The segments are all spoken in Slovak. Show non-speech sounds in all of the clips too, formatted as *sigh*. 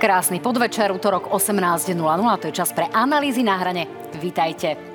Krásny podvečer, útorok 18.00, to je čas pre analýzy na hrane. Vítajte.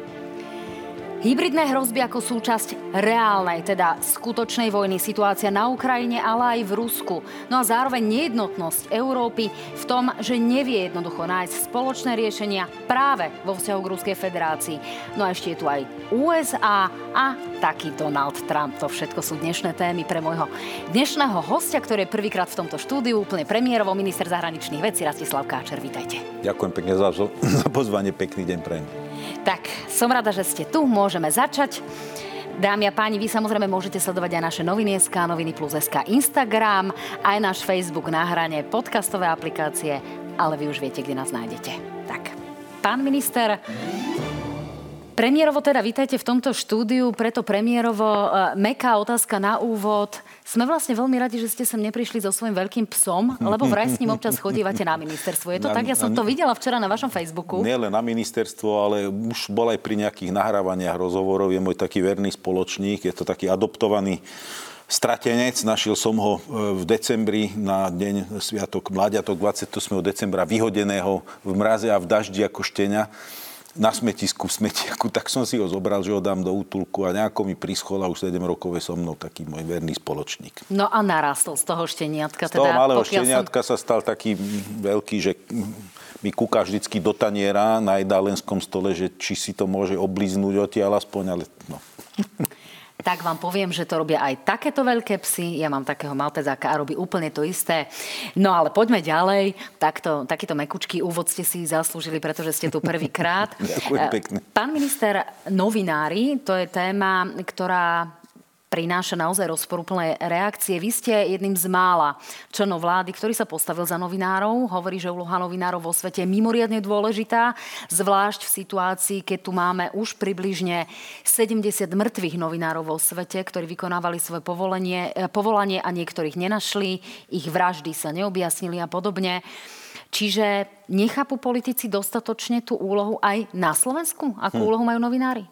Hybridné hrozby ako súčasť reálnej, teda skutočnej vojny, situácia na Ukrajine, ale aj v Rusku. No a zároveň nejednotnosť Európy v tom, že nevie jednoducho nájsť spoločné riešenia práve vo vzťahu k Ruskej federácii. No a ešte je tu aj USA a taký Donald Trump. To všetko sú dnešné témy pre môjho dnešného hostia, ktorý je prvýkrát v tomto štúdiu, úplne premiérovo, minister zahraničných vecí Rastislav Káčer. Vítajte. Ďakujem pekne za, *laughs* za pozvanie, pekný deň pre tak, som rada, že ste tu, môžeme začať. Dámy a páni, vy samozrejme môžete sledovať aj naše noviny SK, noviny plus SK, Instagram, aj náš Facebook na hrane, podcastové aplikácie, ale vy už viete, kde nás nájdete. Tak, pán minister, Premiérovo teda vítajte v tomto štúdiu, preto premiérovo uh, meká otázka na úvod. Sme vlastne veľmi radi, že ste sem neprišli so svojím veľkým psom, lebo vraj s ním občas chodívate na ministerstvo. Je to na, tak? Ja som to videla včera na vašom Facebooku. Nie len na ministerstvo, ale už bol aj pri nejakých nahrávaniach rozhovorov. Je môj taký verný spoločník, je to taký adoptovaný stratenec. Našiel som ho e, v decembri na deň Sviatok Mladiatok 28. decembra vyhodeného v mraze a v daždi ako štenia na smetisku, v smetiaku, *laughs* tak som si ho zobral, že ho dám do útulku a nejako mi prischol a už 7 rokov je so mnou taký môj verný spoločník. No a narastol z toho šteniatka. Z toho teda, malého šteniatka som... sa stal taký veľký, že mi kúka vždycky do taniera na jedálenskom stole, že či si to môže obliznúť odtiaľ aspoň, ale no. *laughs* tak vám poviem, že to robia aj takéto veľké psy. Ja mám takého maltezáka a robí úplne to isté. No ale poďme ďalej. Takto, takýto mekučký úvod ste si zaslúžili, pretože ste tu prvýkrát. *laughs* Ďakujem pekne. Pán minister, novinári, to je téma, ktorá prináša naozaj rozporúplné reakcie. Vy ste jedným z mála členov vlády, ktorý sa postavil za novinárov. Hovorí, že úloha novinárov vo svete je mimoriadne dôležitá, zvlášť v situácii, keď tu máme už približne 70 mŕtvych novinárov vo svete, ktorí vykonávali svoje povolenie, eh, povolanie a niektorých nenašli, ich vraždy sa neobjasnili a podobne. Čiže nechápu politici dostatočne tú úlohu aj na Slovensku? Akú hm. úlohu majú novinári?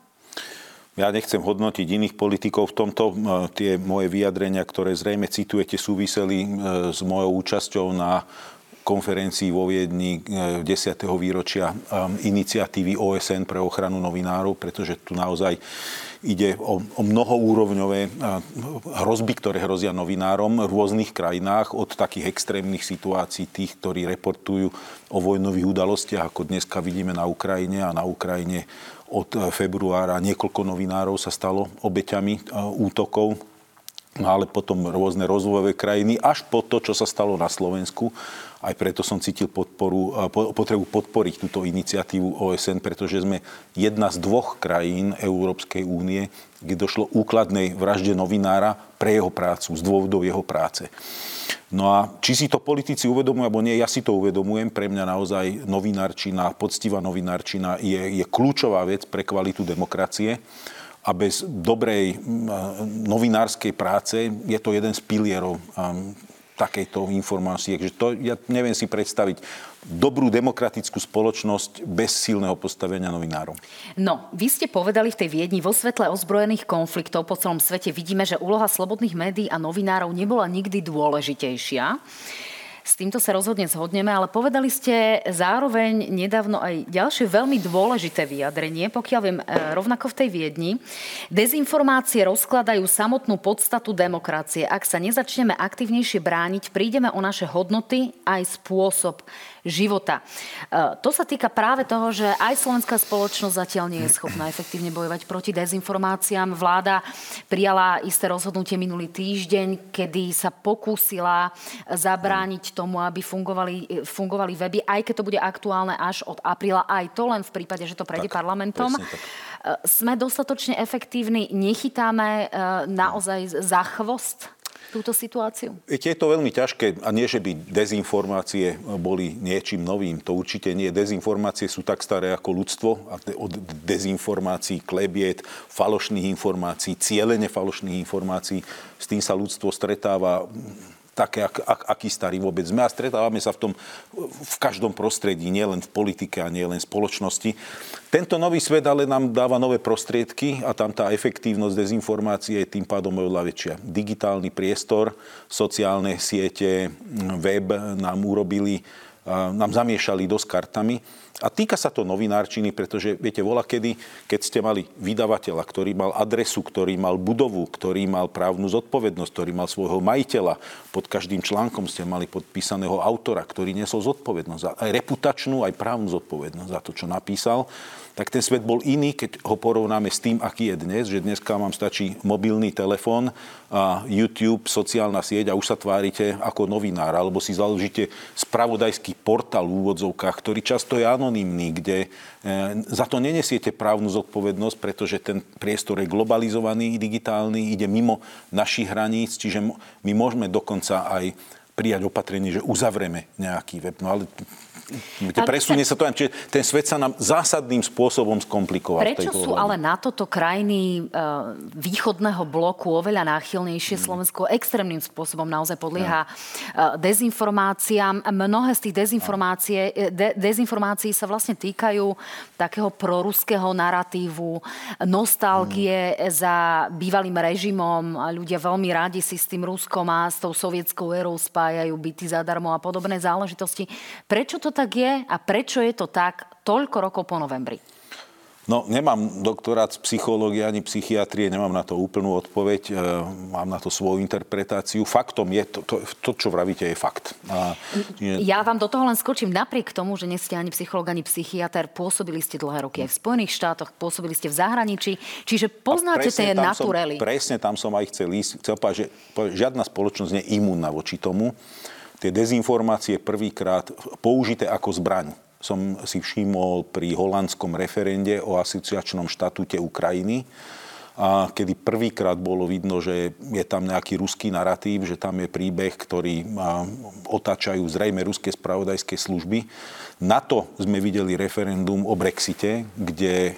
Ja nechcem hodnotiť iných politikov v tomto. E, tie moje vyjadrenia, ktoré zrejme citujete, súviseli e, s mojou účasťou na konferencii vo Viedni 10. E, výročia iniciatívy OSN pre ochranu novinárov, pretože tu naozaj ide o, o mnohoúrovňové hrozby, ktoré hrozia novinárom v rôznych krajinách, od takých extrémnych situácií tých, ktorí reportujú o vojnových udalostiach, ako dneska vidíme na Ukrajine a na Ukrajine od februára niekoľko novinárov sa stalo obeťami eh, útokov ale potom rôzne rozvojové krajiny, až po to, čo sa stalo na Slovensku. Aj preto som cítil podporu, eh, potrebu podporiť túto iniciatívu OSN, pretože sme jedna z dvoch krajín Európskej únie, kde došlo úkladnej vražde novinára pre jeho prácu, z dôvodov jeho práce. No a či si to politici uvedomujú, alebo nie, ja si to uvedomujem. Pre mňa naozaj novinárčina, poctivá novinárčina je, je kľúčová vec pre kvalitu demokracie. A bez dobrej novinárskej práce je to jeden z pilierov takejto informácie. Takže to, ja neviem si predstaviť dobrú demokratickú spoločnosť bez silného postavenia novinárov. No, vy ste povedali v tej Viedni, vo svetle ozbrojených konfliktov po celom svete vidíme, že úloha slobodných médií a novinárov nebola nikdy dôležitejšia. S týmto sa rozhodne zhodneme, ale povedali ste zároveň nedávno aj ďalšie veľmi dôležité vyjadrenie, pokiaľ viem, e, rovnako v tej Viedni. Dezinformácie rozkladajú samotnú podstatu demokracie. Ak sa nezačneme aktívnejšie brániť, prídeme o naše hodnoty aj spôsob života. E, to sa týka práve toho, že aj slovenská spoločnosť zatiaľ nie je schopná efektívne bojovať proti dezinformáciám. Vláda prijala isté rozhodnutie minulý týždeň, kedy sa pokúsila zabrániť tomu, aby fungovali, fungovali weby, aj keď to bude aktuálne až od apríla, aj to len v prípade, že to prejde tak, parlamentom. E, sme dostatočne efektívni, nechytáme e, naozaj za chvost túto situáciu? Viete, je to veľmi ťažké a nie, že by dezinformácie boli niečím novým. To určite nie. Dezinformácie sú tak staré ako ľudstvo a od dezinformácií, klebiet, falošných informácií, cieľene falošných informácií. S tým sa ľudstvo stretáva také, ak, ak, aký starý vôbec sme a stretávame sa v tom v každom prostredí, nielen v politike a nielen v spoločnosti. Tento nový svet ale nám dáva nové prostriedky a tam tá efektívnosť dezinformácie je tým pádom oveľa väčšia. Digitálny priestor, sociálne siete, web nám urobili nám zamiešali dosť kartami. A týka sa to novinárčiny, pretože viete, vola kedy, keď ste mali vydavateľa, ktorý mal adresu, ktorý mal budovu, ktorý mal právnu zodpovednosť, ktorý mal svojho majiteľa, pod každým článkom ste mali podpísaného autora, ktorý nesol zodpovednosť, aj reputačnú, aj právnu zodpovednosť za to, čo napísal, tak ten svet bol iný, keď ho porovnáme s tým, aký je dnes, že dneska vám stačí mobilný telefón, YouTube, sociálna sieť a už sa tvárite ako novinár, alebo si založíte spravodajský portál v úvodzovkách, ktorý často je anonymný, kde e, za to nenesiete právnu zodpovednosť, pretože ten priestor je globalizovaný, digitálny, ide mimo našich hraníc, čiže my môžeme dokonca aj prijať opatrenie, že uzavrieme nejaký web. No ale presunie sa to, čiže ten svet sa nám zásadným spôsobom skomplikoval. Prečo sú ale na toto krajiny uh, východného bloku oveľa náchylnejšie? Hmm. Slovensko extrémnym spôsobom naozaj podlieha uh, dezinformáciám. Mnohé z tých dezinformácie, e, de, dezinformácií sa vlastne týkajú takého proruského narratívu, nostalgie hmm. za bývalým režimom. Ľudia veľmi radi si s tým Ruskom a s tou sovietskou érou spájajú byty zadarmo a podobné záležitosti. Prečo to tak je a prečo je to tak toľko rokov po novembri? No, nemám doktorát z psychológie ani psychiatrie, nemám na to úplnú odpoveď, e, mám na to svoju interpretáciu. Faktom je, to, to, to čo vravíte, je fakt. A, je... Ja vám do toho len skočím. Napriek tomu, že nie ste ani psychológ, ani psychiatr, pôsobili ste dlhé roky aj v Spojených štátoch, pôsobili ste v zahraničí, čiže poznáte tie naturely. presne tam som aj chcel ísť. Chcel povedať, že žiadna spoločnosť nie je imúnna voči tomu tie dezinformácie prvýkrát použité ako zbraň som si všimol pri holandskom referende o asociačnom štatúte Ukrajiny, a kedy prvýkrát bolo vidno, že je tam nejaký ruský narratív, že tam je príbeh, ktorý otáčajú zrejme ruské spravodajské služby. Na to sme videli referendum o Brexite, kde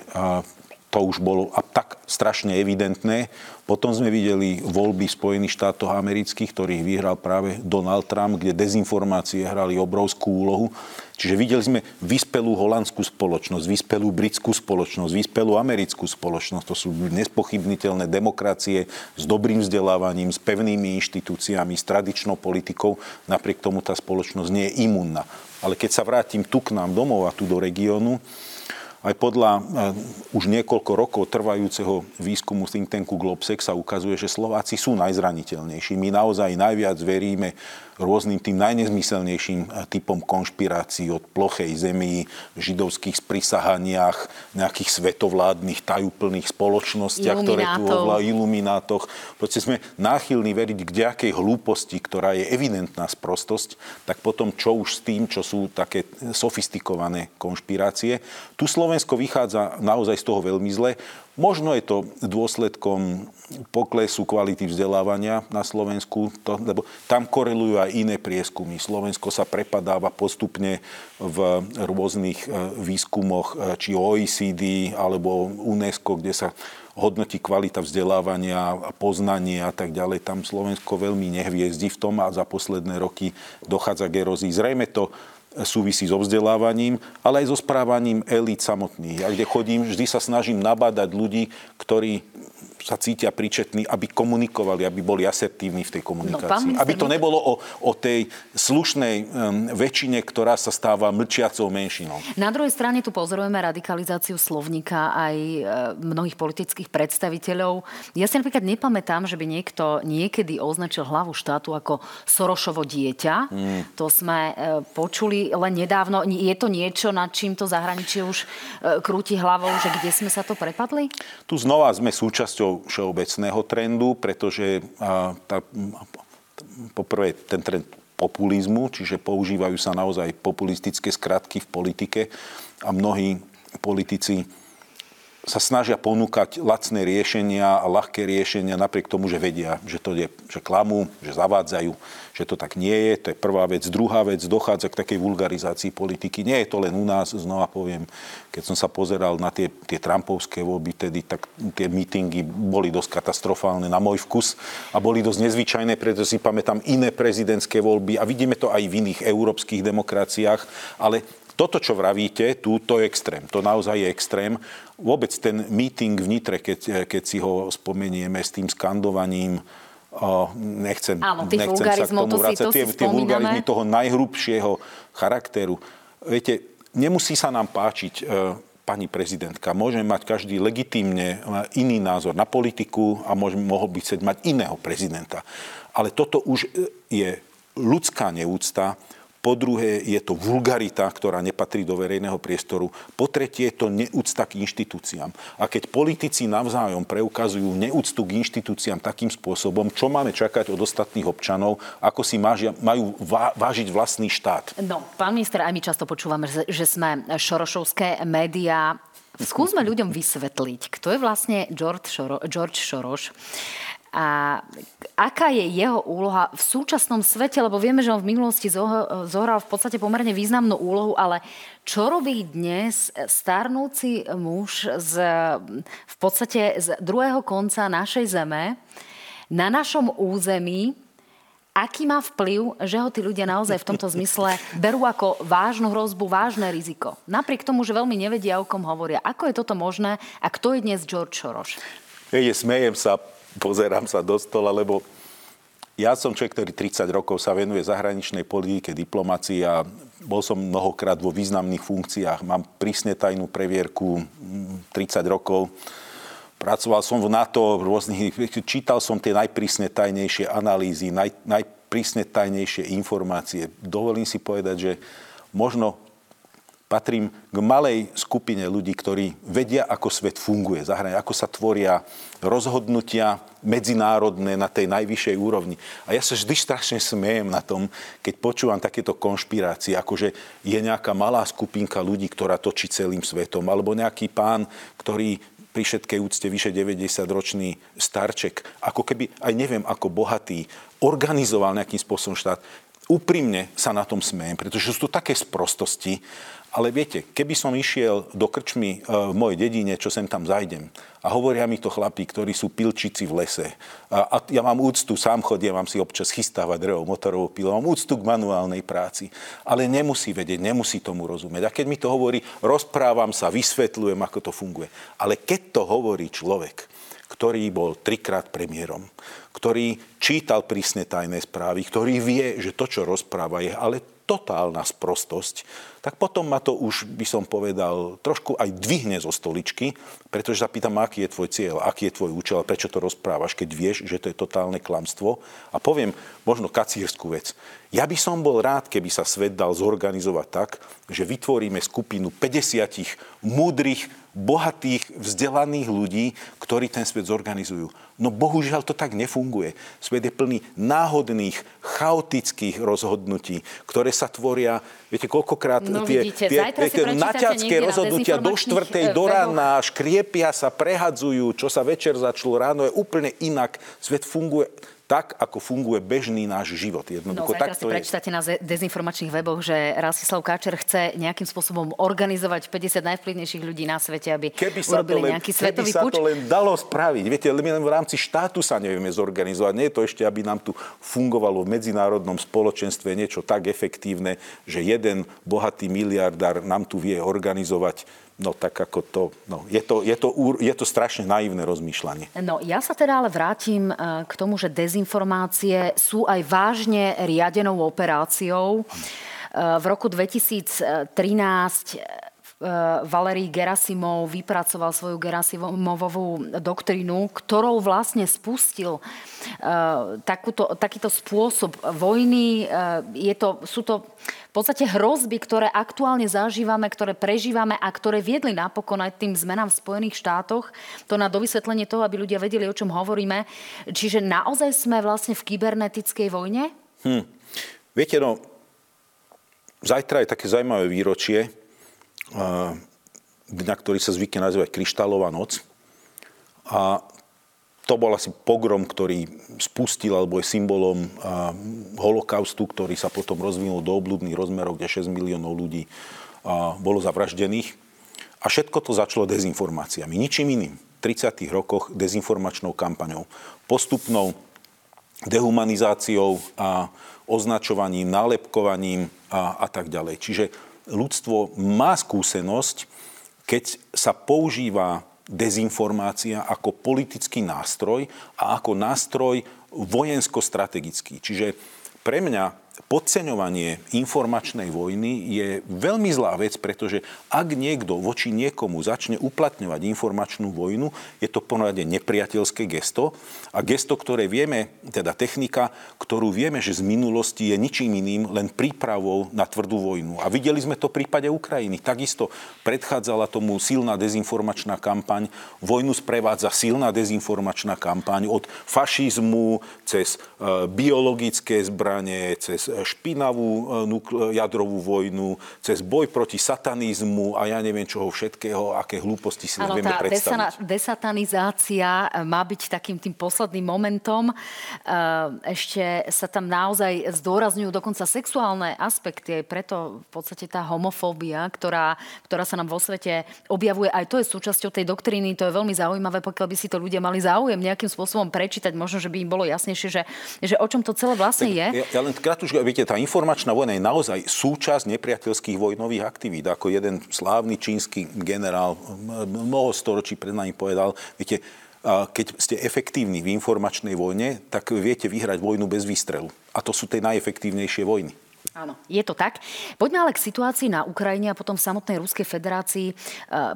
to už bolo tak strašne evidentné. Potom sme videli voľby Spojených štátov amerických, ktorých vyhral práve Donald Trump, kde dezinformácie hrali obrovskú úlohu. Čiže videli sme vyspelú holandskú spoločnosť, vyspelú britskú spoločnosť, vyspelú americkú spoločnosť. To sú nespochybniteľné demokracie s dobrým vzdelávaním, s pevnými inštitúciami, s tradičnou politikou. Napriek tomu tá spoločnosť nie je imunná. Ale keď sa vrátim tu k nám domov a tu do regiónu, aj podľa eh, už niekoľko rokov trvajúceho výskumu think tanku Globsec sa ukazuje, že Slováci sú najzraniteľnejší. My naozaj najviac veríme rôznym tým najnezmyselnejším eh, typom konšpirácií od plochej zemi, židovských sprisahaniach, nejakých svetovládnych tajúplných spoločnostiach, ktoré tu ovlá, iluminátoch. Proste sme náchylní veriť k nejakej hlúposti, ktorá je evidentná sprostosť, tak potom čo už s tým, čo sú také sofistikované konšpirácie. Tu Slovensko vychádza naozaj z toho veľmi zle. Možno je to dôsledkom poklesu kvality vzdelávania na Slovensku, to, lebo tam korelujú aj iné prieskumy. Slovensko sa prepadáva postupne v rôznych e, výskumoch, e, či OECD alebo UNESCO, kde sa hodnotí kvalita vzdelávania, poznanie a tak ďalej. Tam Slovensko veľmi nehviezdi v tom a za posledné roky dochádza k erózii. Zrejme to súvisí so vzdelávaním, ale aj so správaním elít samotných. Ja kde chodím, vždy sa snažím nabádať ľudí, ktorí sa cítia príčetní, aby komunikovali, aby boli asertívni v tej no, komunikácii. No, aby to nebolo o, o tej slušnej um, väčšine, ktorá sa stáva mlčiacou menšinou. Na druhej strane tu pozorujeme radikalizáciu slovníka aj e, mnohých politických predstaviteľov. Ja si napríklad nepamätám, že by niekto niekedy označil hlavu štátu ako Sorošovo dieťa. Mm. To sme e, počuli len nedávno. Je to niečo, nad čím to zahraničie už e, krúti hlavou, že kde sme sa to prepadli? Tu znova sme súčasťou všeobecného trendu, pretože tá, poprvé ten trend populizmu, čiže používajú sa naozaj populistické skratky v politike a mnohí politici sa snažia ponúkať lacné riešenia a ľahké riešenia napriek tomu, že vedia, že to je, že klamú, že zavádzajú, že to tak nie je. To je prvá vec. Druhá vec, dochádza k takej vulgarizácii politiky. Nie je to len u nás, znova poviem, keď som sa pozeral na tie, tie Trumpovské voľby, tedy tak tie mítingy boli dosť katastrofálne na môj vkus a boli dosť nezvyčajné, pretože si pamätám iné prezidentské voľby a vidíme to aj v iných európskych demokraciách, ale toto, čo vravíte, tu, to je extrém. To naozaj je extrém. Vôbec ten meeting v Nitre, keď, keď si ho spomenieme s tým skandovaním nechcem, Áno, nechcem sa k tomu vrácať. Tie, tie vulgarizmy toho najhrubšieho charakteru. Viete, nemusí sa nám páčiť pani prezidentka. Môžeme mať každý legitímne iný názor na politiku a môžeme, mohol by chcieť mať iného prezidenta. Ale toto už je ľudská neúcta, po druhé je to vulgarita, ktorá nepatrí do verejného priestoru, po tretie je to neúcta k inštitúciám. A keď politici navzájom preukazujú neúctu k inštitúciám takým spôsobom, čo máme čakať od ostatných občanov, ako si majú vážiť vlastný štát? No, pán minister, aj my často počúvame, že sme šorošovské médiá. Skúsme ľuďom vysvetliť, kto je vlastne George, Šoro, George Soros a aká je jeho úloha v súčasnom svete, lebo vieme, že on v minulosti zohral v podstate pomerne významnú úlohu, ale čo robí dnes starnúci muž z, v podstate z druhého konca našej zeme na našom území, aký má vplyv, že ho tí ľudia naozaj v tomto zmysle berú ako vážnu hrozbu, vážne riziko. Napriek tomu, že veľmi nevedia, o kom hovoria. Ako je toto možné a kto je dnes George Soros? Hej, smejem sa, pozerám sa do stola, lebo ja som človek, ktorý 30 rokov sa venuje zahraničnej politike, diplomácii a bol som mnohokrát vo významných funkciách. Mám prísne tajnú previerku 30 rokov. Pracoval som v NATO, rôznych, čítal som tie najprísne tajnejšie analýzy, naj, najprísne tajnejšie informácie. Dovolím si povedať, že možno patrím k malej skupine ľudí, ktorí vedia, ako svet funguje, zahrania, ako sa tvoria rozhodnutia medzinárodné na tej najvyššej úrovni. A ja sa vždy strašne smejem na tom, keď počúvam takéto konšpirácie, akože je nejaká malá skupinka ľudí, ktorá točí celým svetom, alebo nejaký pán, ktorý pri všetkej úcte vyše 90-ročný starček, ako keby, aj neviem, ako bohatý, organizoval nejakým spôsobom štát. Úprimne sa na tom smejem, pretože sú to také sprostosti, ale viete, keby som išiel do krčmy e, v mojej dedine, čo sem tam zajdem, a hovoria mi to chlapí, ktorí sú pilčici v lese, a, ja mám úctu, sám chodím, mám si občas chystávať drevo motorovou pilou, mám úctu k manuálnej práci, ale nemusí vedieť, nemusí tomu rozumieť. A keď mi to hovorí, rozprávam sa, vysvetľujem, ako to funguje. Ale keď to hovorí človek, ktorý bol trikrát premiérom, ktorý čítal prísne tajné správy, ktorý vie, že to, čo rozpráva, je ale totálna sprostosť, tak potom ma to už, by som povedal, trošku aj dvihne zo stoličky, pretože sa pýtam, aký je tvoj cieľ, aký je tvoj účel, prečo to rozprávaš, keď vieš, že to je totálne klamstvo. A poviem možno kacírskú vec. Ja by som bol rád, keby sa svet dal zorganizovať tak, že vytvoríme skupinu 50 múdrych, bohatých, vzdelaných ľudí, ktorí ten svet zorganizujú. No bohužiaľ to tak nefunguje. Svet je plný náhodných, chaotických rozhodnutí, ktoré sa tvoria, viete, koľkokrát no, tie, vidíte, tie, tie naťacké rozhodnutia do štvrtej, do rána, škriepia sa, prehadzujú, čo sa večer začalo, ráno je úplne inak. Svet funguje tak, ako funguje bežný náš život. Jednoducho, no, tak to si prečítate na dezinformačných weboch, že Rastislav Káčer chce nejakým spôsobom organizovať 50 najvplyvnejších ľudí na svete, aby keby sa urobili len, nejaký svetový keby puč. sa to len dalo spraviť. Viete, my len v rámci štátu sa nevieme zorganizovať. Nie je to ešte, aby nám tu fungovalo v medzinárodnom spoločenstve niečo tak efektívne, že jeden bohatý miliardár nám tu vie organizovať No tak ako to, no, je, to, je, to, je to strašne naivné rozmýšľanie. No ja sa teda ale vrátim e, k tomu, že dezinformácie sú aj vážne riadenou operáciou. E, v roku 2013 e, Valery Gerasimov vypracoval svoju Gerasimovovú doktrínu, ktorou vlastne spustil takúto, takýto spôsob vojny. Je to, sú to podstate hrozby, ktoré aktuálne zažívame, ktoré prežívame a ktoré viedli napokon aj tým zmenám v Spojených štátoch. To na dovysvetlenie toho, aby ľudia vedeli, o čom hovoríme. Čiže naozaj sme vlastne v kybernetickej vojne? Hm. Viete, no, zajtra je také zaujímavé výročie, dňa, ktorý sa zvykne nazývať Kryštálová noc. A to bol asi pogrom, ktorý spustil alebo je symbolom holokaustu, ktorý sa potom rozvinul do obľudných rozmerov, kde 6 miliónov ľudí bolo zavraždených. A všetko to začalo dezinformáciami. Ničím iným. V 30. rokoch dezinformačnou kampaňou. Postupnou dehumanizáciou a označovaním, nálepkovaním a, a tak ďalej. Čiže ľudstvo má skúsenosť, keď sa používa dezinformácia ako politický nástroj a ako nástroj vojensko-strategický. Čiže pre mňa podceňovanie informačnej vojny je veľmi zlá vec, pretože ak niekto voči niekomu začne uplatňovať informačnú vojnu, je to ponovade nepriateľské gesto a gesto, ktoré vieme, teda technika, ktorú vieme, že z minulosti je ničím iným, len prípravou na tvrdú vojnu. A videli sme to v prípade Ukrajiny. Takisto predchádzala tomu silná dezinformačná kampaň. Vojnu sprevádza silná dezinformačná kampaň od fašizmu cez e, biologické zbranie, cez špinavú e, jadrovú vojnu, cez boj proti satanizmu a ja neviem čoho všetkého, aké hlúposti si ano, vieme tá predstaviť. desatanizácia e, má byť takým tým posledným momentom. E, ešte sa tam naozaj zdôrazňujú dokonca sexuálne aspekty, aj preto v podstate tá homofóbia, ktorá, ktorá sa nám vo svete objavuje, aj to je súčasťou tej doktríny, to je veľmi zaujímavé, pokiaľ by si to ľudia mali záujem nejakým spôsobom prečítať, možno, že by im bolo jasnejšie, že, že o čom to celé vlastne je. Ja, ja len krátko, viete, tá informačná vojna je naozaj súčasť nepriateľských vojnových aktivít. Ako jeden slávny čínsky generál mnoho storočí pred nami povedal, viete, keď ste efektívni v informačnej vojne, tak viete vyhrať vojnu bez výstrelu. A to sú tie najefektívnejšie vojny. Áno, je to tak. Poďme ale k situácii na Ukrajine a potom v samotnej Ruskej federácii.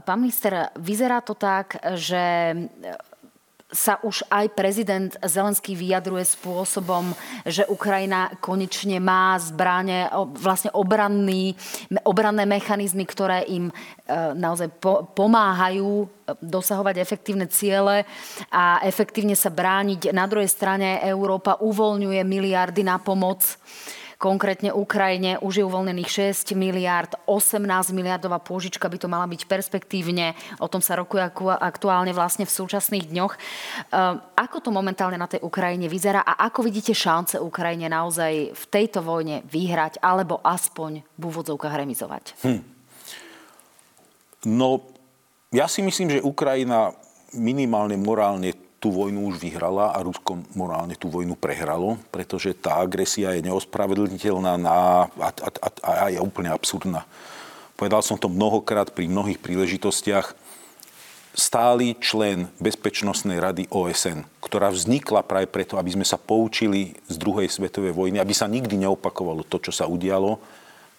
Pán minister, vyzerá to tak, že sa už aj prezident Zelenský vyjadruje spôsobom, že Ukrajina konečne má zbranie, vlastne obranný, obranné mechanizmy, ktoré im e, naozaj pomáhajú e, dosahovať efektívne ciele a efektívne sa brániť. Na druhej strane Európa uvoľňuje miliardy na pomoc Konkrétne Ukrajine už je uvoľnených 6 miliard, 18 miliardová pôžička by to mala byť perspektívne. O tom sa rokuje aktuálne vlastne v súčasných dňoch. Ehm, ako to momentálne na tej Ukrajine vyzerá a ako vidíte šance Ukrajine naozaj v tejto vojne vyhrať alebo aspoň v úvodzovkách remizovať? Hm. No, ja si myslím, že Ukrajina minimálne morálne tú vojnu už vyhrala a Rusko morálne tú vojnu prehralo, pretože tá agresia je neospravedlniteľná a, a, a, a je úplne absurdná. Povedal som to mnohokrát pri mnohých príležitostiach. Stály člen Bezpečnostnej rady OSN, ktorá vznikla práve preto, aby sme sa poučili z druhej svetovej vojny, aby sa nikdy neopakovalo to, čo sa udialo,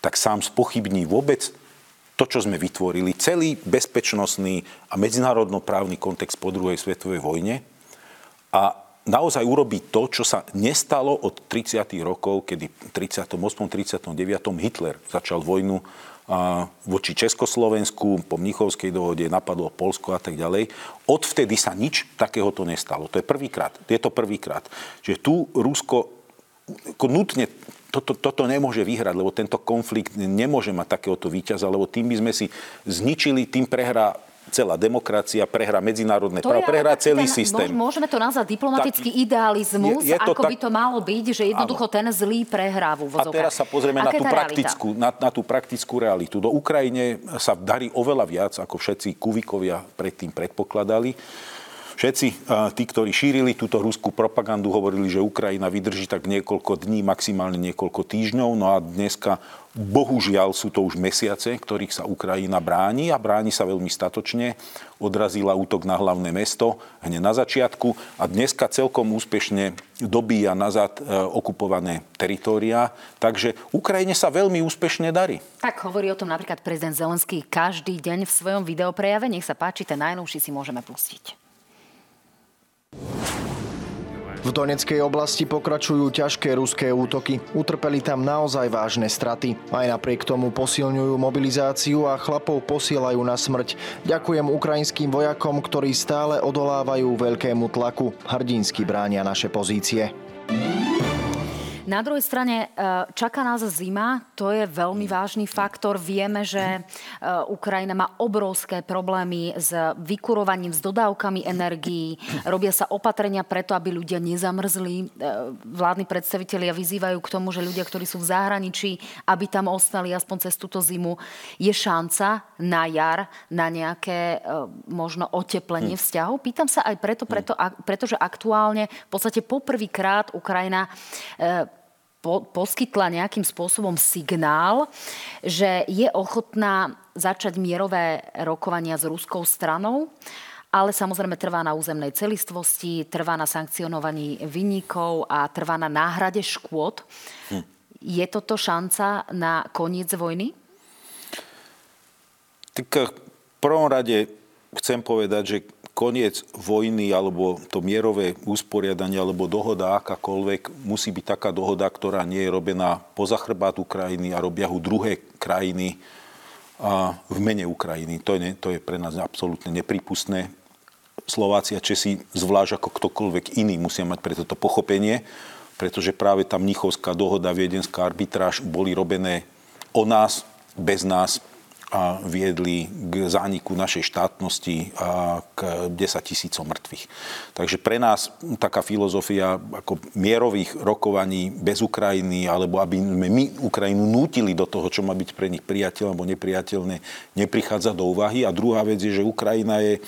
tak sám spochybní vôbec to, čo sme vytvorili, celý bezpečnostný a medzinárodnoprávny kontext po druhej svetovej vojne a naozaj urobiť to, čo sa nestalo od 30. rokov, kedy v 38. 39. Hitler začal vojnu voči Československu, po Mnichovskej dohode napadlo Polsko a tak ďalej. Odvtedy sa nič takéhoto nestalo. To je prvýkrát. Je to prvýkrát. Čiže tu Rusko nutne toto, toto nemôže vyhrať, lebo tento konflikt nemôže mať takéhoto víťaza, lebo tým by sme si zničili, tým prehrá celá demokracia, prehrá medzinárodné právo, prehrá celý ten, systém. Môžeme to nazvať diplomatický tak, idealizmus, je, je to ako tak, by to malo byť, že jednoducho áno. ten zlý prehrá v A teraz sa pozrieme na tú, praktickú, na, na tú praktickú realitu. Do Ukrajine sa darí oveľa viac, ako všetci kuvikovia predtým predpokladali. Všetci tí, ktorí šírili túto ruskú propagandu, hovorili, že Ukrajina vydrží tak niekoľko dní, maximálne niekoľko týždňov. No a dneska, bohužiaľ, sú to už mesiace, ktorých sa Ukrajina bráni a bráni sa veľmi statočne. Odrazila útok na hlavné mesto hneď na začiatku a dneska celkom úspešne dobíja nazad e, okupované teritória. Takže Ukrajine sa veľmi úspešne darí. Tak hovorí o tom napríklad prezident Zelenský každý deň v svojom videoprejave. Nech sa páči, ten najnovší si môžeme pustiť. V Doneckej oblasti pokračujú ťažké ruské útoky. Utrpeli tam naozaj vážne straty. Aj napriek tomu posilňujú mobilizáciu a chlapov posielajú na smrť. Ďakujem ukrajinským vojakom, ktorí stále odolávajú veľkému tlaku. Hrdinsky bránia naše pozície. Na druhej strane e, čaká nás zima, to je veľmi vážny faktor. Vieme, že e, Ukrajina má obrovské problémy s vykurovaním, s dodávkami energií. Robia sa opatrenia preto, aby ľudia nezamrzli. E, vládni predstavitelia vyzývajú k tomu, že ľudia, ktorí sú v zahraničí, aby tam ostali aspoň cez túto zimu. Je šanca na jar na nejaké možno oteplenie hm. vzťahov? Pýtam sa aj preto, preto pretože aktuálne v podstate poprvýkrát Ukrajina po, poskytla nejakým spôsobom signál, že je ochotná začať mierové rokovania s ruskou stranou ale samozrejme trvá na územnej celistvosti, trvá na sankcionovaní vynikov a trvá na náhrade škôd. Hm. Je toto šanca na koniec vojny? Tak v prvom rade chcem povedať, že koniec vojny alebo to mierové usporiadanie alebo dohoda akákoľvek musí byť taká dohoda, ktorá nie je robená poza chrbát Ukrajiny a robia ho druhé krajiny a v mene Ukrajiny. To je, to je pre nás absolútne nepripustné. Slováci a Česi, zvlášť ako ktokoľvek iný, musia mať pre toto pochopenie, pretože práve tá Mnichovská dohoda, viedenská arbitráž boli robené o nás, bez nás, a viedli k zániku našej štátnosti a k 10 tisícom mŕtvych. Takže pre nás taká filozofia ako mierových rokovaní bez Ukrajiny, alebo aby sme my Ukrajinu nútili do toho, čo má byť pre nich priateľ alebo nepriateľné, neprichádza do úvahy. A druhá vec je, že Ukrajina je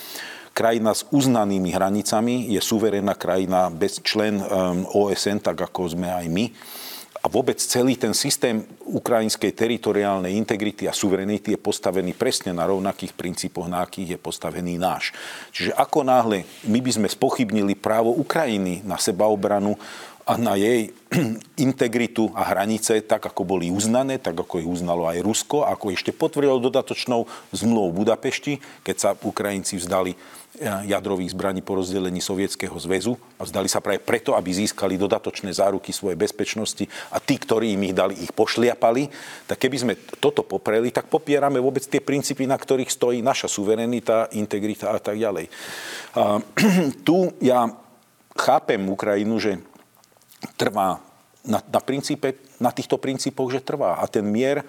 krajina s uznanými hranicami, je suverénna krajina bez člen um, OSN, tak ako sme aj my a vôbec celý ten systém ukrajinskej teritoriálnej integrity a suverenity je postavený presne na rovnakých princípoch, na akých je postavený náš. Čiže ako náhle my by sme spochybnili právo Ukrajiny na sebaobranu a na jej *clears throat* integritu a hranice, tak ako boli uznané, tak ako ich uznalo aj Rusko, ako ešte potvrdilo dodatočnou zmluvou Budapešti, keď sa Ukrajinci vzdali jadrových zbraní po rozdelení Sovietskeho zväzu a vzdali sa práve preto, aby získali dodatočné záruky svojej bezpečnosti a tí, ktorí im ich dali, ich pošliapali, tak keby sme toto popreli, tak popierame vôbec tie princípy, na ktorých stojí naša suverenita, integrita a tak ďalej. A, *clears throat* tu ja chápem Ukrajinu, že trvá na, na, princípe, na týchto princípoch, že trvá. A ten mier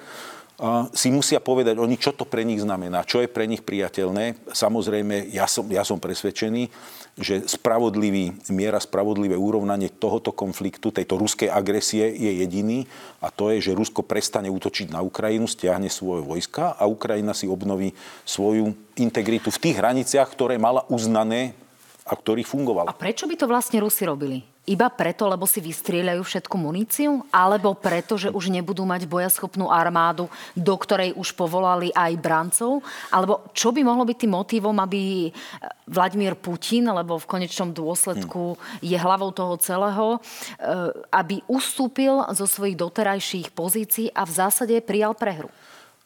si musia povedať oni, čo to pre nich znamená, čo je pre nich priateľné. Samozrejme, ja som, ja som presvedčený, že spravodlivý miera, spravodlivé úrovnanie tohoto konfliktu, tejto ruskej agresie je jediný a to je, že Rusko prestane útočiť na Ukrajinu, stiahne svoje vojska a Ukrajina si obnoví svoju integritu v tých hraniciach, ktoré mala uznané a ktorých fungovala. A prečo by to vlastne Rusi robili? Iba preto, lebo si vystrieľajú všetku muníciu? Alebo preto, že už nebudú mať bojaschopnú armádu, do ktorej už povolali aj brancov? Alebo čo by mohlo byť tým motivom, aby Vladimír Putin, lebo v konečnom dôsledku je hlavou toho celého, eh, aby ustúpil zo svojich doterajších pozícií a v zásade prijal prehru?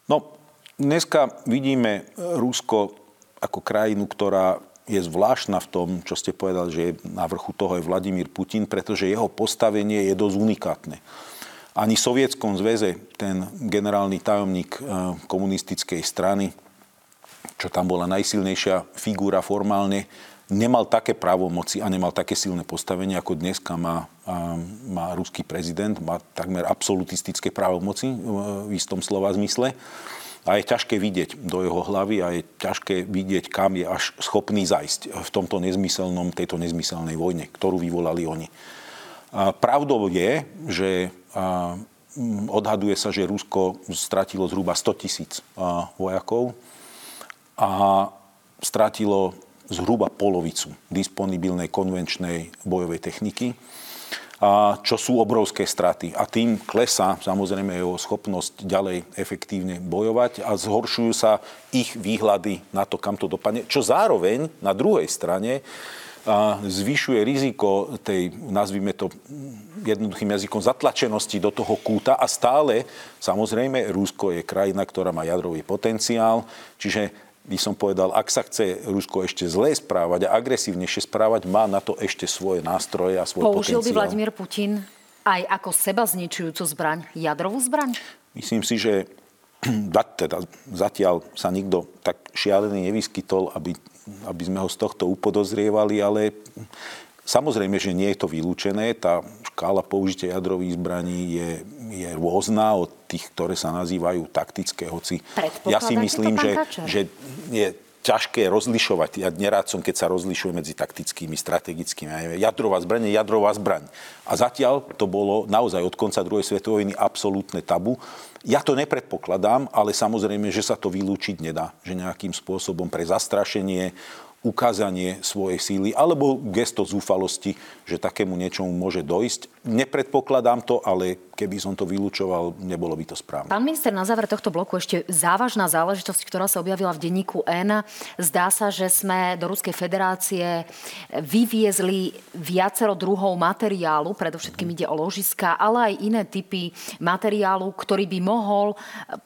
No, dneska vidíme Rusko ako krajinu, ktorá je zvláštna v tom, čo ste povedali, že na vrchu toho je Vladimír Putin, pretože jeho postavenie je dosť unikátne. Ani v Sovietskom zväze ten generálny tajomník eh, komunistickej strany, čo tam bola najsilnejšia figúra formálne, nemal také právomoci a nemal také silné postavenie, ako dneska má, má ruský prezident. Má takmer absolutistické právomoci eh, v istom slova zmysle a je ťažké vidieť do jeho hlavy a je ťažké vidieť, kam je až schopný zajsť v tomto nezmyselnom, tejto nezmyselnej vojne, ktorú vyvolali oni. Pravdou je, že odhaduje sa, že Rusko stratilo zhruba 100 tisíc vojakov a stratilo zhruba polovicu disponibilnej konvenčnej bojovej techniky čo sú obrovské straty. A tým klesá samozrejme jeho schopnosť ďalej efektívne bojovať a zhoršujú sa ich výhľady na to, kam to dopadne, čo zároveň na druhej strane zvyšuje riziko tej, nazvime to jednoduchým jazykom, zatlačenosti do toho kúta. A stále, samozrejme, Rusko je krajina, ktorá má jadrový potenciál, čiže by som povedal, ak sa chce Rusko ešte zle správať a agresívnejšie správať, má na to ešte svoje nástroje a svoj Použil potenciál. by Vladimír Putin aj ako seba zničujúcu zbraň, jadrovú zbraň? Myslím si, že *clears throat* teda zatiaľ sa nikto tak šialený nevyskytol, aby, aby sme ho z tohto upodozrievali, ale Samozrejme, že nie je to vylúčené. Tá škála použitia jadrových zbraní je, je rôzna od tých, ktoré sa nazývajú taktické, hoci ja si myslím, že, že je ťažké rozlišovať. Ja nerád som, keď sa rozlišuje medzi taktickými, strategickými. Jadrová zbraň je jadrová zbraň. A zatiaľ to bolo naozaj od konca druhej svetovej vojny absolútne tabu. Ja to nepredpokladám, ale samozrejme, že sa to vylúčiť nedá. Že nejakým spôsobom pre zastrašenie ukázanie svojej síly alebo gesto zúfalosti, že takému niečomu môže dojsť. Nepredpokladám to, ale keby som to vylúčoval, nebolo by to správne. Pán minister, na záver tohto bloku ešte závažná záležitosť, ktorá sa objavila v denníku N. Zdá sa, že sme do Ruskej federácie vyviezli viacero druhov materiálu, predovšetkým ide o ložiska, ale aj iné typy materiálu, ktorý by mohol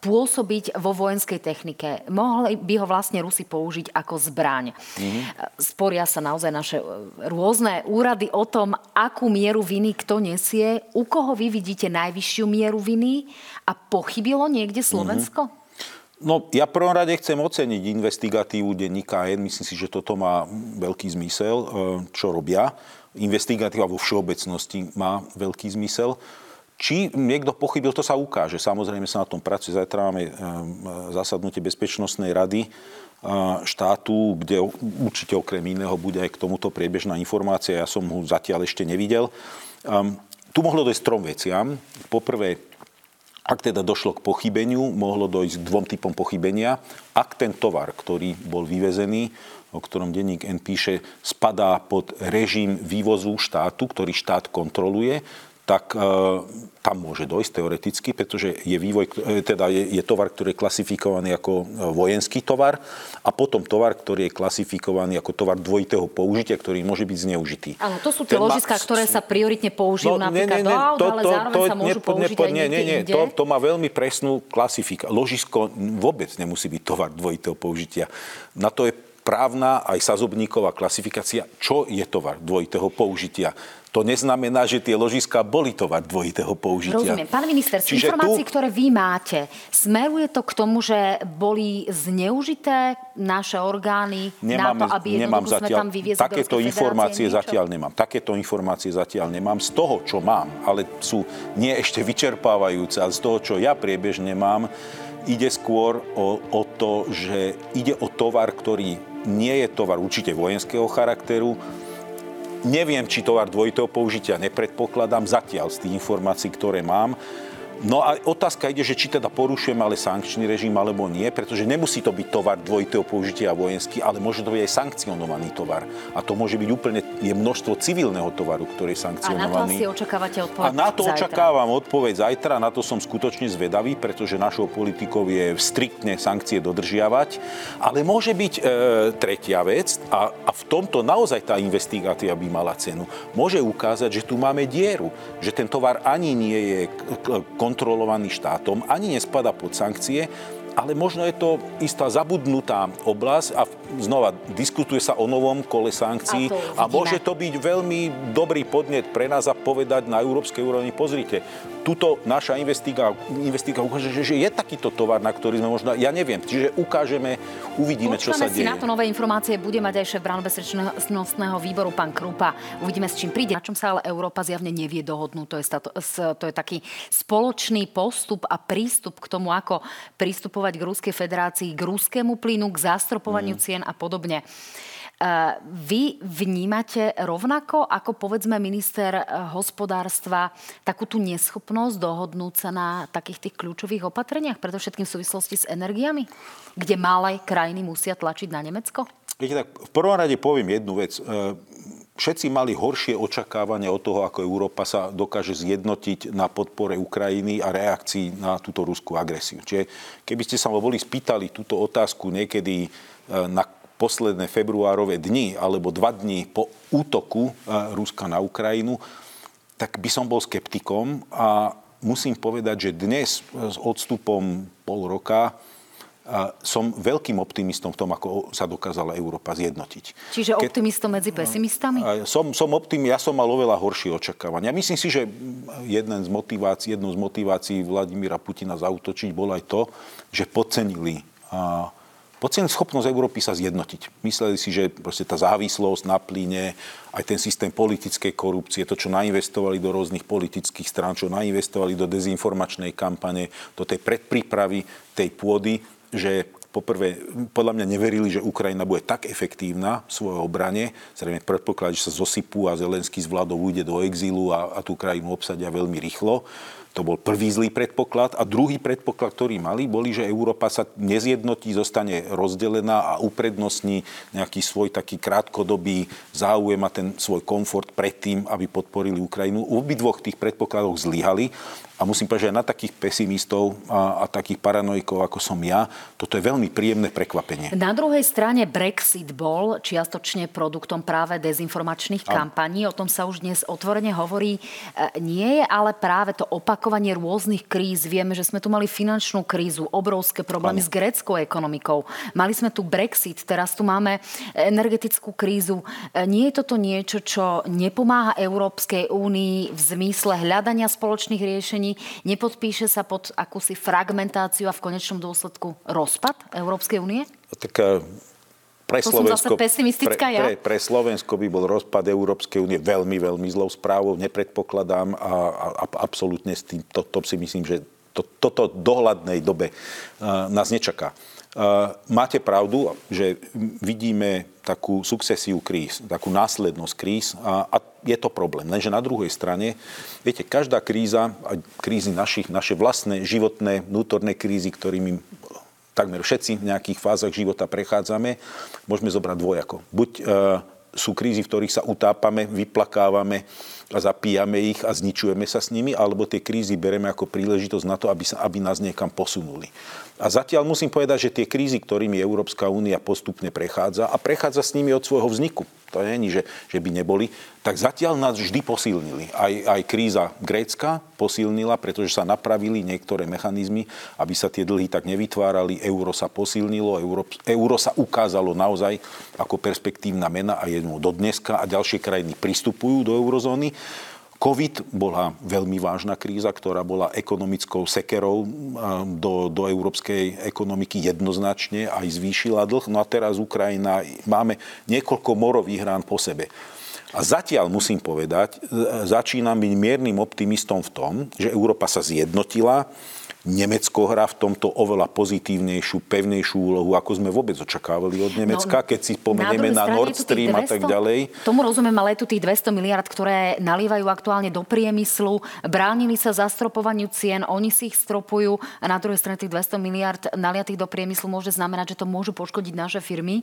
pôsobiť vo vojenskej technike. Mohli by ho vlastne Rusi použiť ako zbraň. Mm-hmm. Sporia sa naozaj naše e, rôzne úrady o tom, akú mieru viny kto nesie, u koho vy vidíte najvyššiu mieru viny a pochybilo niekde Slovensko? Mm-hmm. No, ja prvom rade chcem oceniť investigatívu denníka N. Myslím si, že toto má veľký zmysel, e, čo robia. Investigatíva vo všeobecnosti má veľký zmysel. Či niekto pochybil, to sa ukáže. Samozrejme sa na tom pracuje. Zajtra máme e, zasadnutie Bezpečnostnej rady e, štátu, kde určite okrem iného bude aj k tomuto priebežná informácia. Ja som ho zatiaľ ešte nevidel. Um, tu mohlo dojsť trom veciam. Poprvé, ak teda došlo k pochybeniu, mohlo dojsť k dvom typom pochybenia. Ak ten tovar, ktorý bol vyvezený, o ktorom denník N píše, spadá pod režim vývozu štátu, ktorý štát kontroluje, tak e, tam môže dojsť teoreticky, pretože je, vývoj, e, teda je, je tovar, ktorý je klasifikovaný ako e, vojenský tovar a potom tovar, ktorý je klasifikovaný ako tovar dvojitého použitia, ktorý môže byť zneužitý. Áno, to sú tie ložiska, ktoré sa prioritne použijú no, napríklad nie, nie, nie, to, ale zároveň to, sa môžu nepo, použiť nepo, aj nie, nie, nie, to, to má veľmi presnú klasifikáciu. Ložisko vôbec nemusí byť tovar dvojitého použitia. Na to je právna aj sazobníková klasifikácia, čo je tovar dvojitého použitia to neznamená, že tie ložiska boli tovar dvojitého použitia. Rozumiem. Pán minister, z informácií, tu... ktoré vy máte, smeruje to k tomu, že boli zneužité naše orgány nemám, na to, aby nemám zatiaľ, sme tam vyviezli Takéto informácie niečo? zatiaľ nemám. Takéto informácie zatiaľ nemám. Z toho, čo mám, ale sú nie ešte vyčerpávajúce, ale z toho, čo ja priebežne mám, ide skôr o, o to, že ide o tovar, ktorý nie je tovar určite vojenského charakteru, Neviem, či tovar dvojitého použitia nepredpokladám zatiaľ z tých informácií, ktoré mám. No a otázka ide, že či teda porušujeme ale sankčný režim alebo nie, pretože nemusí to byť tovar dvojitého použitia vojenský, ale môže to byť aj sankcionovaný tovar. A to môže byť úplne, je množstvo civilného tovaru, ktorý je sankcionovaný. A na to asi očakávate odpoveď A na to zajtra. očakávam odpoveď zajtra, na to som skutočne zvedavý, pretože našou politikou je striktne sankcie dodržiavať. Ale môže byť e, tretia vec a, a v tomto naozaj tá investigácia by mala cenu. Môže ukázať, že tu máme dieru, že ten tovar ani nie je kontrolovaný štátom, ani nespada pod sankcie, ale možno je to istá zabudnutá oblasť a znova diskutuje sa o novom kole sankcií a, a môže to byť veľmi dobrý podnet pre nás a povedať na európskej úrovni, pozrite, tuto naša investiga, investiga ukáže, že, že je takýto tovar, na ktorý sme možno, ja neviem, čiže ukážeme, uvidíme, Počkáme čo sa si deje. na to nové informácie bude mať aj šéf bezpečnostného výboru, pán Krupa. Uvidíme, s čím príde. Na čom sa ale Európa zjavne nevie dohodnúť. To je, to je taký spoločný postup a prístup k tomu, ako pristupovať k Ruskej federácii, k ruskému plynu, k zastropovaniu mm. cien a podobne. E, vy vnímate rovnako ako povedzme minister e, hospodárstva takú tú neschopnosť dohodnúť sa na takých tých kľúčových opatreniach, predovšetkým v súvislosti s energiami, kde malé krajiny musia tlačiť na Nemecko? Viete, tak v prvom rade poviem jednu vec. E, všetci mali horšie očakávania od toho, ako Európa sa dokáže zjednotiť na podpore Ukrajiny a reakcii na túto ruskú agresiu. Čiže keby ste sa boli spýtali túto otázku niekedy na posledné februárové dni alebo dva dní po útoku e, Ruska na Ukrajinu, tak by som bol skeptikom a musím povedať, že dnes s odstupom pol roka som veľkým optimistom v tom, ako sa dokázala Európa zjednotiť. Čiže optimistom medzi pesimistami? Som, som optim, ja som mal oveľa horšie očakávania. Myslím si, že jeden z motivácií, jednou z motivácií Vladimíra Putina zautočiť bol aj to, že podcenili a, podcenili schopnosť Európy sa zjednotiť. Mysleli si, že proste tá závislosť na plyne, aj ten systém politickej korupcie, to, čo nainvestovali do rôznych politických strán, čo nainvestovali do dezinformačnej kampane, do tej predprípravy tej pôdy, že poprvé, podľa mňa neverili, že Ukrajina bude tak efektívna v svojej obrane. Zrejme predpoklad, že sa zosypú a Zelenský z vládou ujde do exílu a, a tú krajinu obsadia veľmi rýchlo. To bol prvý zlý predpoklad. A druhý predpoklad, ktorý mali, boli, že Európa sa nezjednotí, zostane rozdelená a uprednostní nejaký svoj taký krátkodobý záujem a ten svoj komfort predtým, aby podporili Ukrajinu. V obidvoch tých predpokladoch zlyhali a musím povedať, že aj na takých pesimistov a, a takých paranoikov, ako som ja, toto je veľmi príjemné prekvapenie. Na druhej strane Brexit bol čiastočne produktom práve dezinformačných a... kampaní. O tom sa už dnes otvorene hovorí. E, nie je ale práve to opakovanie rôznych kríz. Vieme, že sme tu mali finančnú krízu, obrovské problémy ano. s gréckou ekonomikou. Mali sme tu Brexit, teraz tu máme energetickú krízu. E, nie je toto niečo, čo nepomáha Európskej únii v zmysle hľadania spoločných riešení nepodpíše sa pod akúsi fragmentáciu a v konečnom dôsledku rozpad Európskej únie? Tak eh, pre Slovensko, pre, pre, pre Slovensko by bol rozpad Európskej únie veľmi, veľmi zlou správou. Nepredpokladám a, a, a absolútne s tým, to, to si myslím, že to, toto dohľadnej dobe uh, nás nečaká. Máte pravdu, že vidíme takú sukcesiu kríz, takú následnosť kríz a, a je to problém. Lenže na druhej strane, viete, každá kríza, krízy našich, naše vlastné životné, vnútorné krízy, ktorými takmer všetci v nejakých fázach života prechádzame, môžeme zobrať dvojako. Buď e, sú krízy, v ktorých sa utápame, vyplakávame a zapíjame ich a zničujeme sa s nimi, alebo tie krízy bereme ako príležitosť na to, aby, sa, aby nás niekam posunuli. A zatiaľ musím povedať, že tie krízy, ktorými Európska únia postupne prechádza a prechádza s nimi od svojho vzniku, to je, že, že by neboli, tak zatiaľ nás vždy posilnili. Aj, aj kríza grécka posilnila, pretože sa napravili niektoré mechanizmy, aby sa tie dlhy tak nevytvárali. Euro sa posilnilo, euro, euro sa ukázalo naozaj ako perspektívna mena a jednou do dneska a ďalšie krajiny pristupujú do eurozóny. COVID bola veľmi vážna kríza, ktorá bola ekonomickou sekerou do, do európskej ekonomiky jednoznačne aj zvýšila dlh. No a teraz Ukrajina, máme niekoľko morových rán po sebe. A zatiaľ musím povedať, začínam byť miernym optimistom v tom, že Európa sa zjednotila, Nemecko hrá v tomto oveľa pozitívnejšiu, pevnejšiu úlohu, ako sme vôbec očakávali od Nemecka, no, keď si pomenieme na, na Nord Stream 200, a tak ďalej. Tomu rozumiem, ale je tu tých 200 miliard, ktoré nalievajú aktuálne do priemyslu, bránili sa zastropovaniu cien, oni si ich stropujú a na druhej strane tých 200 miliard naliatých do priemyslu môže znamenať, že to môžu poškodiť naše firmy.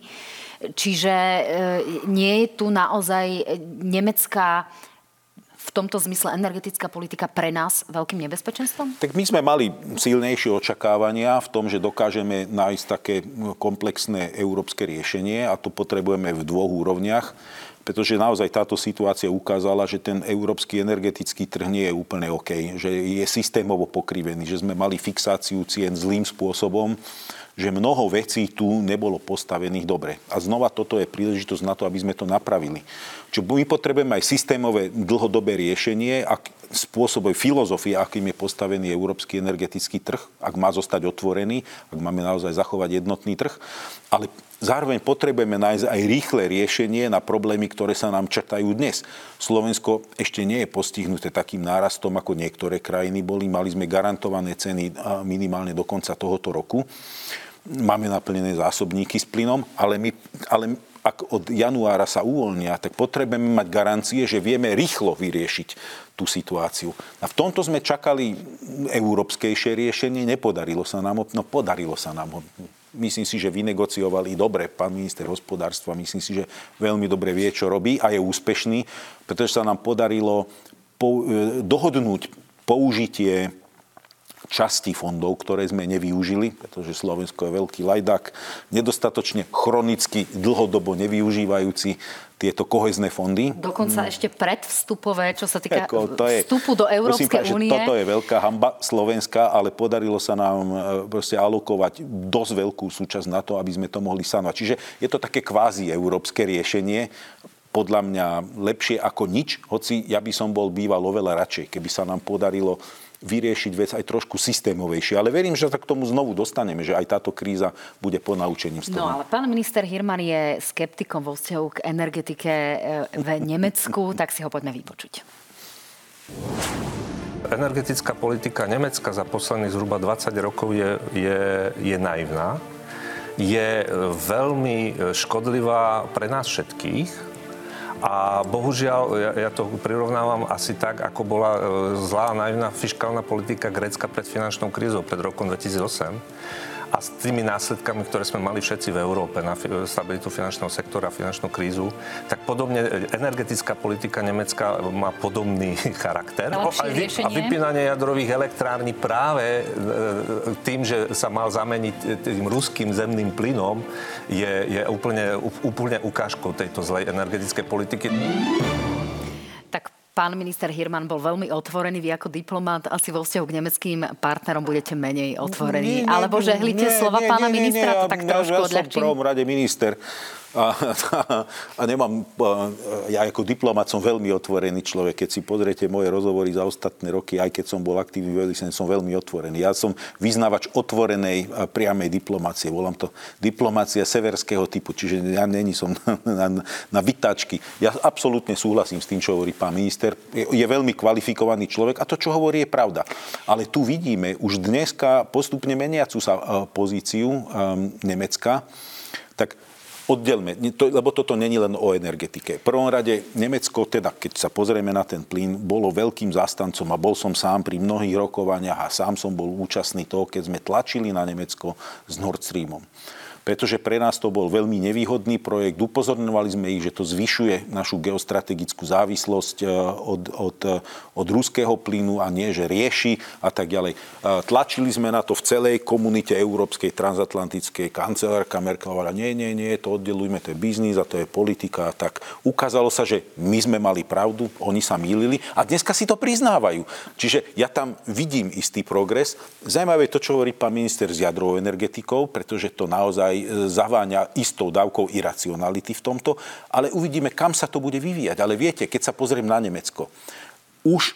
Čiže e, nie je tu naozaj nemecká v tomto zmysle energetická politika pre nás veľkým nebezpečenstvom? Tak my sme mali silnejšie očakávania v tom, že dokážeme nájsť také komplexné európske riešenie a to potrebujeme v dvoch úrovniach pretože naozaj táto situácia ukázala, že ten európsky energetický trh nie je úplne OK, že je systémovo pokrivený, že sme mali fixáciu cien zlým spôsobom že mnoho vecí tu nebolo postavených dobre. A znova toto je príležitosť na to, aby sme to napravili. Čo my potrebujeme aj systémové dlhodobé riešenie, ak spôsoboj filozofie, akým je postavený európsky energetický trh, ak má zostať otvorený, ak máme naozaj zachovať jednotný trh, ale zároveň potrebujeme nájsť aj rýchle riešenie na problémy, ktoré sa nám črtajú dnes. Slovensko ešte nie je postihnuté takým nárastom, ako niektoré krajiny boli. Mali sme garantované ceny minimálne do konca tohoto roku máme naplnené zásobníky s plynom, ale, my, ale ak od januára sa uvoľnia, tak potrebujeme mať garancie, že vieme rýchlo vyriešiť tú situáciu. A v tomto sme čakali európskejšie riešenie, nepodarilo sa nám ho, no podarilo sa nám. Myslím si, že vynegociovali dobre pán minister hospodárstva, myslím si, že veľmi dobre vie, čo robí a je úspešný, pretože sa nám podarilo po, e, dohodnúť použitie časti fondov, ktoré sme nevyužili, pretože Slovensko je veľký lajdák, nedostatočne chronicky dlhodobo nevyužívajúci tieto kohezné fondy. Dokonca hmm. ešte predvstupové, čo sa týka Eko, to je, vstupu do Európskej únie. Toto je veľká hamba Slovenska, ale podarilo sa nám e, proste alokovať dosť veľkú súčasť na to, aby sme to mohli sanovať. Čiže je to také kvázi európske riešenie, podľa mňa lepšie ako nič, hoci ja by som bol býval oveľa radšej, keby sa nám podarilo vyriešiť vec aj trošku systémovejšie. Ale verím, že sa k tomu znovu dostaneme, že aj táto kríza bude ponaučením z toho. No ale pán minister Hirman je skeptikom vo vzťahu k energetike eh, v Nemecku, *laughs* tak si ho poďme vypočuť. Energetická politika Nemecka za posledných zhruba 20 rokov je, je, je naivná. je veľmi škodlivá pre nás všetkých, a bohužiaľ, ja, ja to prirovnávam asi tak, ako bola e, zlá naivná fiskálna politika Grécka pred finančnou krízou pred rokom 2008 a s tými následkami, ktoré sme mali všetci v Európe na stabilitu finančného sektora, finančnú krízu, tak podobne e, energetická politika Nemecka má podobný *laughs* charakter. A, vy, a vypínanie jadrových elektrární práve e, tým, že sa mal zameniť tým ruským zemným plynom, je, je úplne, úplne ukážkou tejto zlej energetickej politiky. Pán minister Hirman bol veľmi otvorený. Vy ako diplomát asi vo vzťahu k nemeckým partnerom budete menej otvorení. Nie, nie, Alebo že hlíte slova nie, pána nie, ministra, nie, nie, to tak ja, trošku ja odľahčím. Som v prvom rade minister a, a, a nemám, ja ako diplomat som veľmi otvorený človek. Keď si pozriete moje rozhovory za ostatné roky, aj keď som bol aktívny veľvyslanec, som veľmi otvorený. Ja som vyznávač otvorenej priamej diplomácie. Volám to diplomácia severského typu, čiže ja není som na, *laughs* na, na vytáčky. Ja absolútne súhlasím s tým, čo hovorí pán minister. Je, je veľmi kvalifikovaný človek a to, čo hovorí, je pravda. Ale tu vidíme už dneska postupne meniacu sa pozíciu um, Nemecka, tak oddelme, to, lebo toto není len o energetike. V prvom rade Nemecko, teda keď sa pozrieme na ten plyn, bolo veľkým zastancom a bol som sám pri mnohých rokovaniach a sám som bol účastný toho, keď sme tlačili na Nemecko s Nord Streamom pretože pre nás to bol veľmi nevýhodný projekt. Upozorňovali sme ich, že to zvyšuje našu geostrategickú závislosť e, od, od, e, od ruského plynu a nie, že rieši a tak ďalej. E, tlačili sme na to v celej komunite európskej, transatlantickej. Kancelárka Merkelová, nie, nie, nie, to oddelujme, to je biznis a to je politika. A tak ukázalo sa, že my sme mali pravdu, oni sa mýlili a dneska si to priznávajú. Čiže ja tam vidím istý progres. Zajímavé je to, čo hovorí pán minister s jadrovou energetikou, pretože to naozaj E, zaváňa istou dávkou iracionality v tomto, ale uvidíme, kam sa to bude vyvíjať. Ale viete, keď sa pozriem na Nemecko, už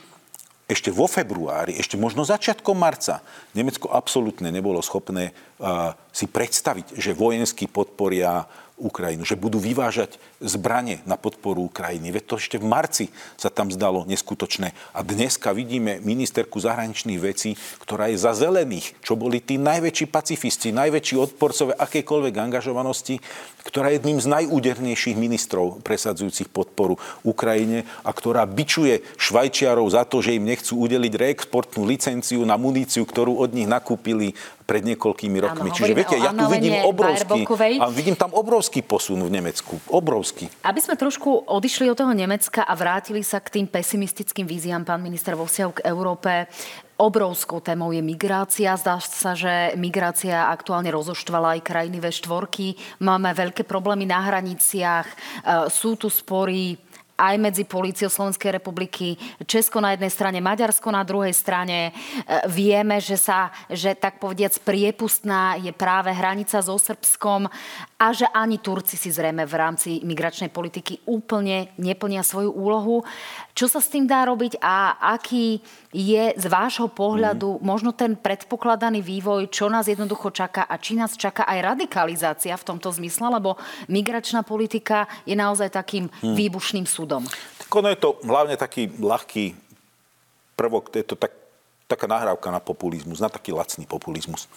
ešte vo februári, ešte možno začiatkom marca, Nemecko absolútne nebolo schopné uh, si predstaviť, že vojensky podporia Ukrajinu, že budú vyvážať zbranie na podporu Ukrajiny. Veď to ešte v marci sa tam zdalo neskutočné. A dneska vidíme ministerku zahraničných vecí, ktorá je za zelených, čo boli tí najväčší pacifisti, najväčší odporcové akékoľvek angažovanosti, ktorá je jedným z najúdernejších ministrov presadzujúcich podporu Ukrajine a ktorá bičuje Švajčiarov za to, že im nechcú udeliť reexportnú licenciu na muníciu, ktorú od nich nakúpili pred niekoľkými rokmi. Áno, Čiže viete, ja tu vidím obrovský, a vidím tam obrovský posun v Nemecku. Obrovský. Aby sme trošku odišli od toho Nemecka a vrátili sa k tým pesimistickým víziám, pán minister, vo vzťahu k Európe, Obrovskou témou je migrácia. Zdá sa, že migrácia aktuálne rozoštvala aj krajiny V4. Máme veľké problémy na hraniciach, e, sú tu spory aj medzi políciou Slovenskej republiky, Česko na jednej strane, Maďarsko na druhej strane. E, vieme, že sa, že tak povediac priepustná je práve hranica so Srbskom a že ani Turci si zrejme v rámci migračnej politiky úplne neplnia svoju úlohu. Čo sa s tým dá robiť a aký je z vášho pohľadu mm. možno ten predpokladaný vývoj, čo nás jednoducho čaká a či nás čaká aj radikalizácia v tomto zmysle, lebo migračná politika je naozaj takým mm. výbušným súdom. Tak ono je to hlavne taký ľahký prvok, je to tak, taká nahrávka na populizmus, na taký lacný populizmus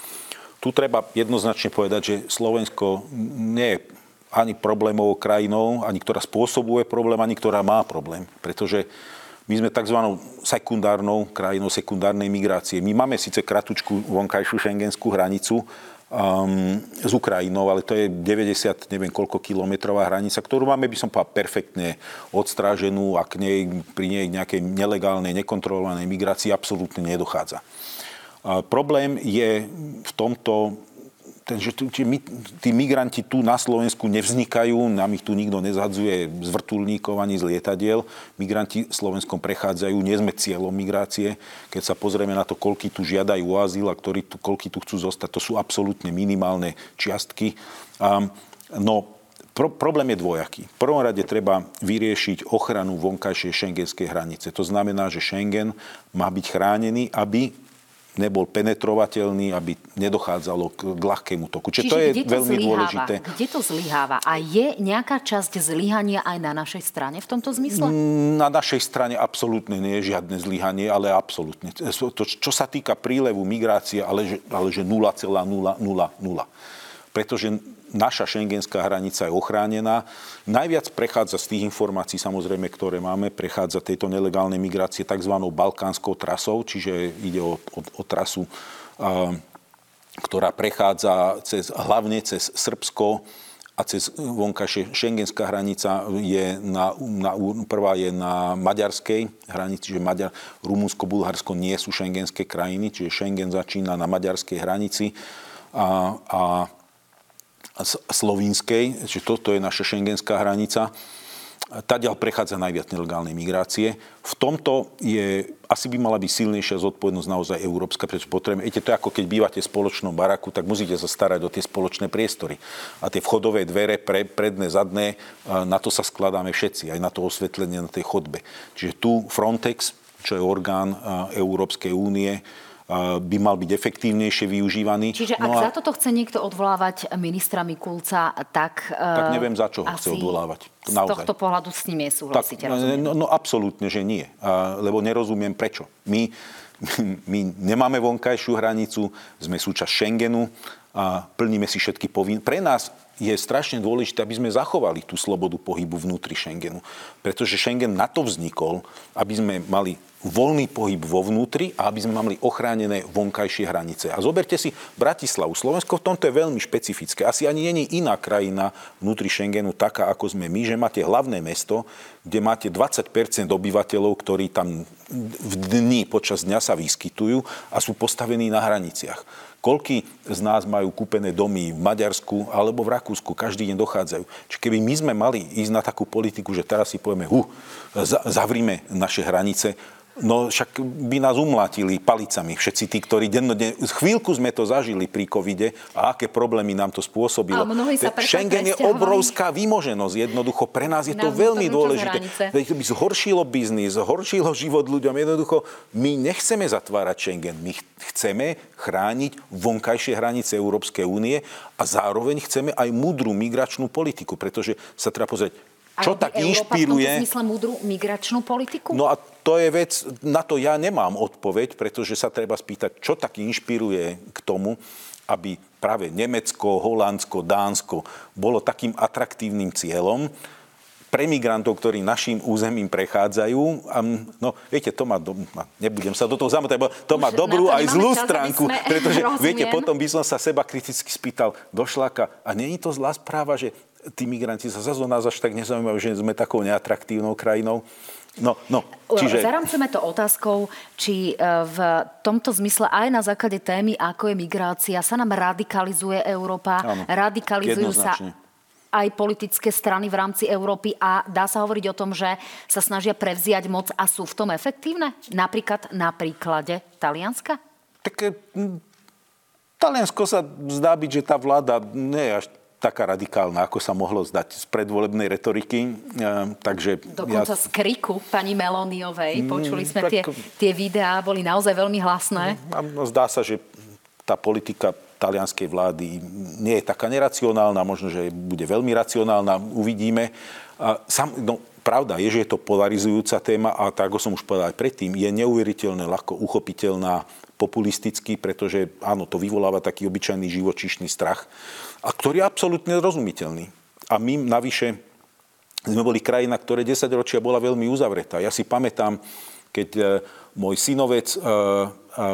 tu treba jednoznačne povedať, že Slovensko nie je ani problémovou krajinou, ani ktorá spôsobuje problém, ani ktorá má problém. Pretože my sme tzv. sekundárnou krajinou sekundárnej migrácie. My máme síce kratučku vonkajšiu šengenskú hranicu um, s Ukrajinou, ale to je 90, neviem koľko kilometrová hranica, ktorú máme, by som povedal, perfektne odstráženú a k nej, pri nej nejakej nelegálnej, nekontrolovanej migrácii absolútne nedochádza. Problém je v tomto, ten, že my, tí migranti tu na Slovensku nevznikajú, nám ich tu nikto nezhadzuje z vrtulníkov ani z lietadiel. Migranti Slovenskom prechádzajú, nie sme cieľom migrácie. Keď sa pozrieme na to, koľky tu žiadajú o azyl a ktorí tu, koľky tu chcú zostať, to sú absolútne minimálne čiastky. Um, no, Pro, problém je dvojaký. V prvom rade treba vyriešiť ochranu vonkajšej šengenskej hranice. To znamená, že Schengen má byť chránený, aby nebol penetrovateľný, aby nedochádzalo k, k ľahkému toku. Čiže, Čiže to je to veľmi zlyháva? dôležité. Kde to zlyháva? A je nejaká časť zlyhania aj na našej strane v tomto zmysle? Mm, na našej strane absolútne nie je žiadne zlyhanie, ale absolútne. To, čo sa týka prílevu migrácie, ale že, ale že 0,000. Pretože naša šengenská hranica je ochránená. Najviac prechádza z tých informácií, samozrejme, ktoré máme, prechádza tejto nelegálnej migrácie tzv. balkánskou trasou, čiže ide o, o, o trasu, a, ktorá prechádza cez, hlavne cez Srbsko, a cez vonkajšie šengenská hranica je na, na, prvá je na maďarskej hranici, čiže Maďar, Rumunsko, Bulharsko nie sú šengenské krajiny, čiže Schengen začína na maďarskej hranici a, a Slovínskej, čiže toto je naša šengenská hranica. Tadiaľ prechádza najviac nelegálnej migrácie. V tomto je, asi by mala byť silnejšia zodpovednosť naozaj európska, pretože potrebujeme, viete, to je ako keď bývate v spoločnom baraku, tak musíte sa starať o tie spoločné priestory. A tie vchodové dvere, pre, predné, zadné, na to sa skladáme všetci, aj na to osvetlenie na tej chodbe. Čiže tu Frontex, čo je orgán Európskej únie, by mal byť efektívnejšie využívaný. Čiže no ak a... za toto chce niekto odvolávať ministra Mikulca, tak... Tak neviem, za čo ho chce odvolávať. Z Naozaj. tohto pohľadu s ním nesúhlasíte, tak, no, no absolútne, že nie. Lebo nerozumiem prečo. My, *laughs* my nemáme vonkajšiu hranicu, sme súčasť Schengenu a plníme si všetky povinnosti. Pre nás je strašne dôležité, aby sme zachovali tú slobodu pohybu vnútri Schengenu. Pretože Schengen na to vznikol, aby sme mali voľný pohyb vo vnútri a aby sme mali ochránené vonkajšie hranice. A zoberte si Bratislavu. Slovensko v tomto je veľmi špecifické. Asi ani není iná krajina vnútri Schengenu taká, ako sme my, že máte hlavné mesto, kde máte 20% obyvateľov, ktorí tam v dni počas dňa sa vyskytujú a sú postavení na hraniciach. Koľky z nás majú kúpené domy v Maďarsku alebo v Rakúsku, každý deň dochádzajú. Čiže keby my sme mali ísť na takú politiku, že teraz si povieme, hu, zavrime naše hranice, No však by nás umlátili palicami všetci tí, ktorí dennodenne... Chvíľku sme to zažili pri covide a aké problémy nám to spôsobilo. sa Schengen je obrovská výmoženosť. Jednoducho pre nás je to veľmi to dôležité. By zhoršilo biznis, zhoršilo život ľuďom. Jednoducho my nechceme zatvárať Schengen. My chceme chrániť vonkajšie hranice Európskej únie a zároveň chceme aj múdru migračnú politiku, pretože sa treba pozrieť, čo tak inšpiruje... v zmysle múdru migračnú politiku? No a to je vec, na to ja nemám odpoveď, pretože sa treba spýtať, čo tak inšpiruje k tomu, aby práve Nemecko, Holandsko, Dánsko bolo takým atraktívnym cieľom pre migrantov, ktorí našim územím prechádzajú. A, no, viete, to má, do, nebudem sa do toho zamotať, to má dobrú aj zlú čas, stránku, *laughs* pretože, rozumiem. viete, potom by som sa seba kriticky spýtal do šláka, a není to zlá správa, že tí migranti sa zase nás až tak nezaujímajú, že sme takou neatraktívnou krajinou. No, no, čiže... Zaramceme to otázkou, či e, v tomto zmysle aj na základe témy, ako je migrácia, sa nám radikalizuje Európa, Áno, radikalizujú sa aj politické strany v rámci Európy a dá sa hovoriť o tom, že sa snažia prevziať moc a sú v tom efektívne? Napríklad na príklade Talianska? Tak hm, Taliansko sa zdá byť, že tá vláda nie je až taká radikálna, ako sa mohlo zdať z predvolebnej retoriky. Takže Dokonca ja... z kriku pani Meloniovej. Mm, Počuli sme tak... tie, tie videá, boli naozaj veľmi hlasné. No, zdá sa, že tá politika talianskej vlády nie je taká neracionálna, možno, že bude veľmi racionálna, uvidíme. A sam, no, pravda je, že je to polarizujúca téma a tak, ako som už povedal aj predtým, je neuveriteľne ľahko uchopiteľná populisticky, pretože áno, to vyvoláva taký obyčajný živočíšny strach a ktorý je absolútne rozumiteľný. A my navyše sme boli krajina, ktoré 10 ročia bola veľmi uzavretá. Ja si pamätám, keď e, môj synovec e, e,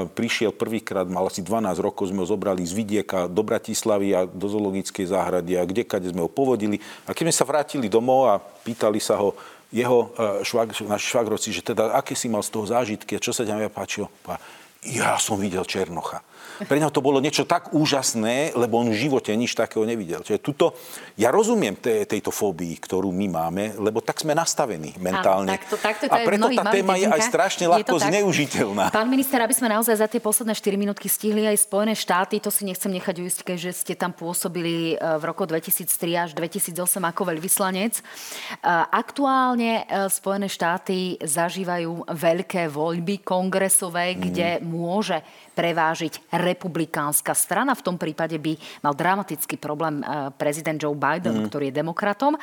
prišiel prvýkrát, mal asi 12 rokov, sme ho zobrali z vidieka do Bratislavy a do zoologickej záhrady a kde kade sme ho povodili. A keď sme sa vrátili domov a pýtali sa ho jeho švag, naši švagrovci, že teda aké si mal z toho zážitky a čo sa ťa páčilo. Ja som videl Černocha. Pre neho to bolo niečo tak úžasné, lebo on v živote nič takého nevidel. Čiže tuto, ja rozumiem te, tejto fóbii, ktorú my máme, lebo tak sme nastavení mentálne. Áno, takto, takto to a preto tá téma je aj strašne ľahko zneužiteľná. Pán minister, aby sme naozaj za tie posledné 4 minútky stihli aj Spojené štáty, to si nechcem nechať uísť, že ste tam pôsobili e, v roku 2003 až 2008 ako veľvyslanec. E, aktuálne e, Spojené štáty zažívajú veľké voľby kongresové, mm. kde môže prevážiť republikánska strana. V tom prípade by mal dramatický problém eh, prezident Joe Biden, mm. ktorý je demokratom.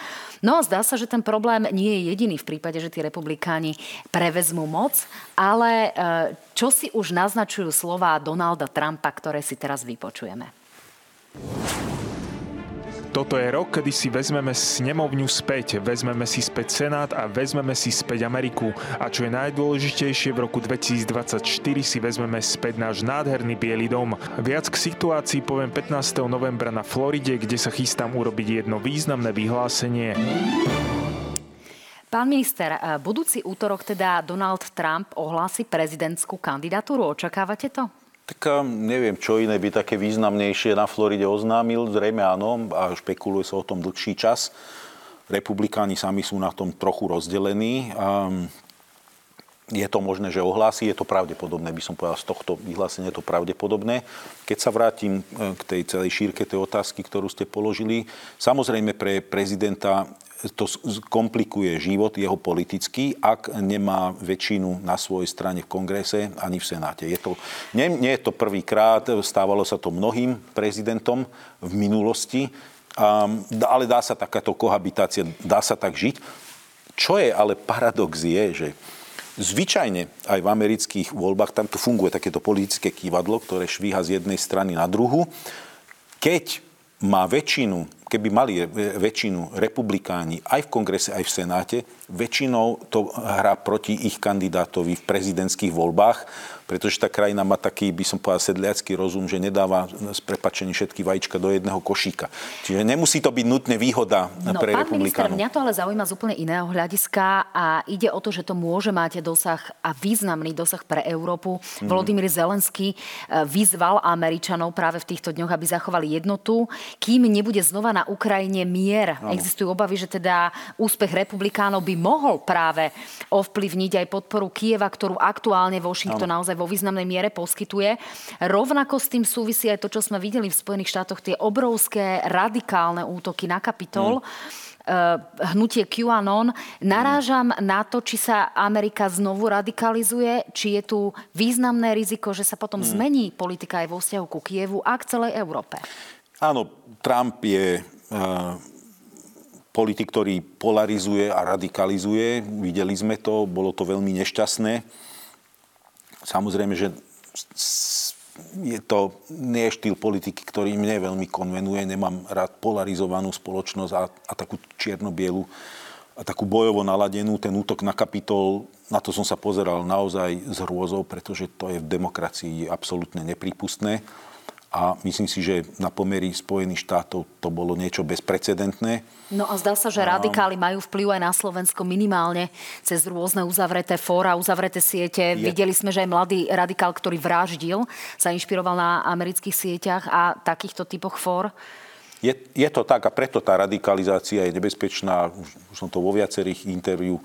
No a zdá sa, že ten problém nie je jediný v prípade, že tí republikáni prevezmú moc, ale eh, čo si už naznačujú slova Donalda Trumpa, ktoré si teraz vypočujeme. Toto je rok, kedy si vezmeme snemovňu späť, vezmeme si späť Senát a vezmeme si späť Ameriku. A čo je najdôležitejšie, v roku 2024 si vezmeme späť náš nádherný Bielý dom. Viac k situácii poviem 15. novembra na Floride, kde sa chystám urobiť jedno významné vyhlásenie. Pán minister, budúci útorok teda Donald Trump ohlási prezidentskú kandidatúru. Očakávate to? Tak um, neviem, čo iné by také významnejšie na Floride oznámil. Zrejme áno, a špekuluje sa o tom dlhší čas. Republikáni sami sú na tom trochu rozdelení. Um, je to možné, že ohlási, je to pravdepodobné, by som povedal, z tohto vyhlásenia je to pravdepodobné. Keď sa vrátim uh, k tej celej šírke tej otázky, ktorú ste položili, samozrejme pre prezidenta to komplikuje život jeho politický, ak nemá väčšinu na svojej strane v kongrese ani v Senáte. Je to, nie, nie je to prvýkrát, stávalo sa to mnohým prezidentom v minulosti, um, ale dá sa takáto kohabitácia, dá sa tak žiť. Čo je ale paradox je, že zvyčajne aj v amerických voľbách, tam tu funguje takéto politické kývadlo, ktoré švíha z jednej strany na druhu. Keď má väčšinu, keby mali väčšinu republikáni aj v kongrese, aj v senáte, väčšinou to hrá proti ich kandidátovi v prezidentských voľbách pretože tá krajina má taký, by som povedal, sedliacký rozum, že nedáva s prepačením všetky vajíčka do jedného košíka. Čiže nemusí to byť nutne výhoda no, pre republikánov. Minister, mňa to ale zaujíma z úplne iného hľadiska a ide o to, že to môže mať dosah a významný dosah pre Európu. Mm. Volodymyr Zelenský eh, vyzval Američanov práve v týchto dňoch, aby zachovali jednotu, kým nebude znova na Ukrajine mier. Ano. Existujú obavy, že teda úspech republikánov by mohol práve ovplyvniť aj podporu Kieva, ktorú aktuálne Washington ano. naozaj vo významnej miere poskytuje. Rovnako s tým súvisí aj to, čo sme videli v Spojených štátoch, tie obrovské radikálne útoky na Kapitol. Hmm hnutie QAnon. Narážam na to, či sa Amerika znovu radikalizuje, či je tu významné riziko, že sa potom hmm. zmení politika aj vo vzťahu ku Kievu a k celej Európe. Áno, Trump je uh, politik, ktorý polarizuje a radikalizuje. Videli sme to, bolo to veľmi nešťastné. Samozrejme, že je to nie štýl politiky, ktorý mne veľmi konvenuje. Nemám rád polarizovanú spoločnosť a, a takú čierno-bielu a takú bojovo naladenú. Ten útok na kapitol, na to som sa pozeral naozaj s hrôzou, pretože to je v demokracii absolútne nepripustné a myslím si, že na pomery Spojených štátov to bolo niečo bezprecedentné. No a zdá sa, že radikáli majú vplyv aj na Slovensko minimálne cez rôzne uzavreté fóra, uzavreté siete. Je... Videli sme, že aj mladý radikál, ktorý vraždil, sa inšpiroval na amerických sieťach a takýchto typoch fór. Je, je to tak a preto tá radikalizácia je nebezpečná. Už, už som to vo viacerých interviu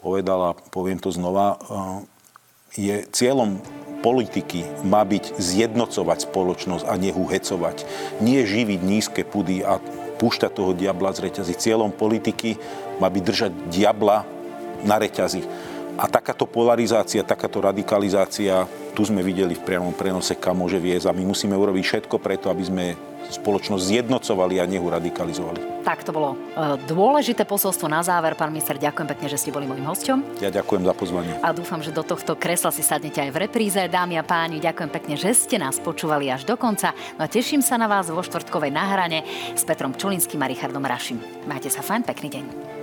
povedal a poviem to znova. Je cieľom politiky má byť zjednocovať spoločnosť a nehuhecovať. Nie živiť nízke pudy a púšťať toho diabla z reťazy. Cieľom politiky má byť držať diabla na reťazi. A takáto polarizácia, takáto radikalizácia, tu sme videli v priamom prenose, kam môže viesť. A my musíme urobiť všetko preto, aby sme spoločnosť zjednocovali a nehu radikalizovali. Tak to bolo e, dôležité posolstvo na záver. Pán minister, ďakujem pekne, že ste boli môjim hosťom. Ja ďakujem za pozvanie. A dúfam, že do tohto kresla si sadnete aj v repríze. Dámy a páni, ďakujem pekne, že ste nás počúvali až do konca. No a teším sa na vás vo štvrtkovej nahrane s Petrom Čulinským a Richardom Rašim. Majte sa fajn, pekný deň.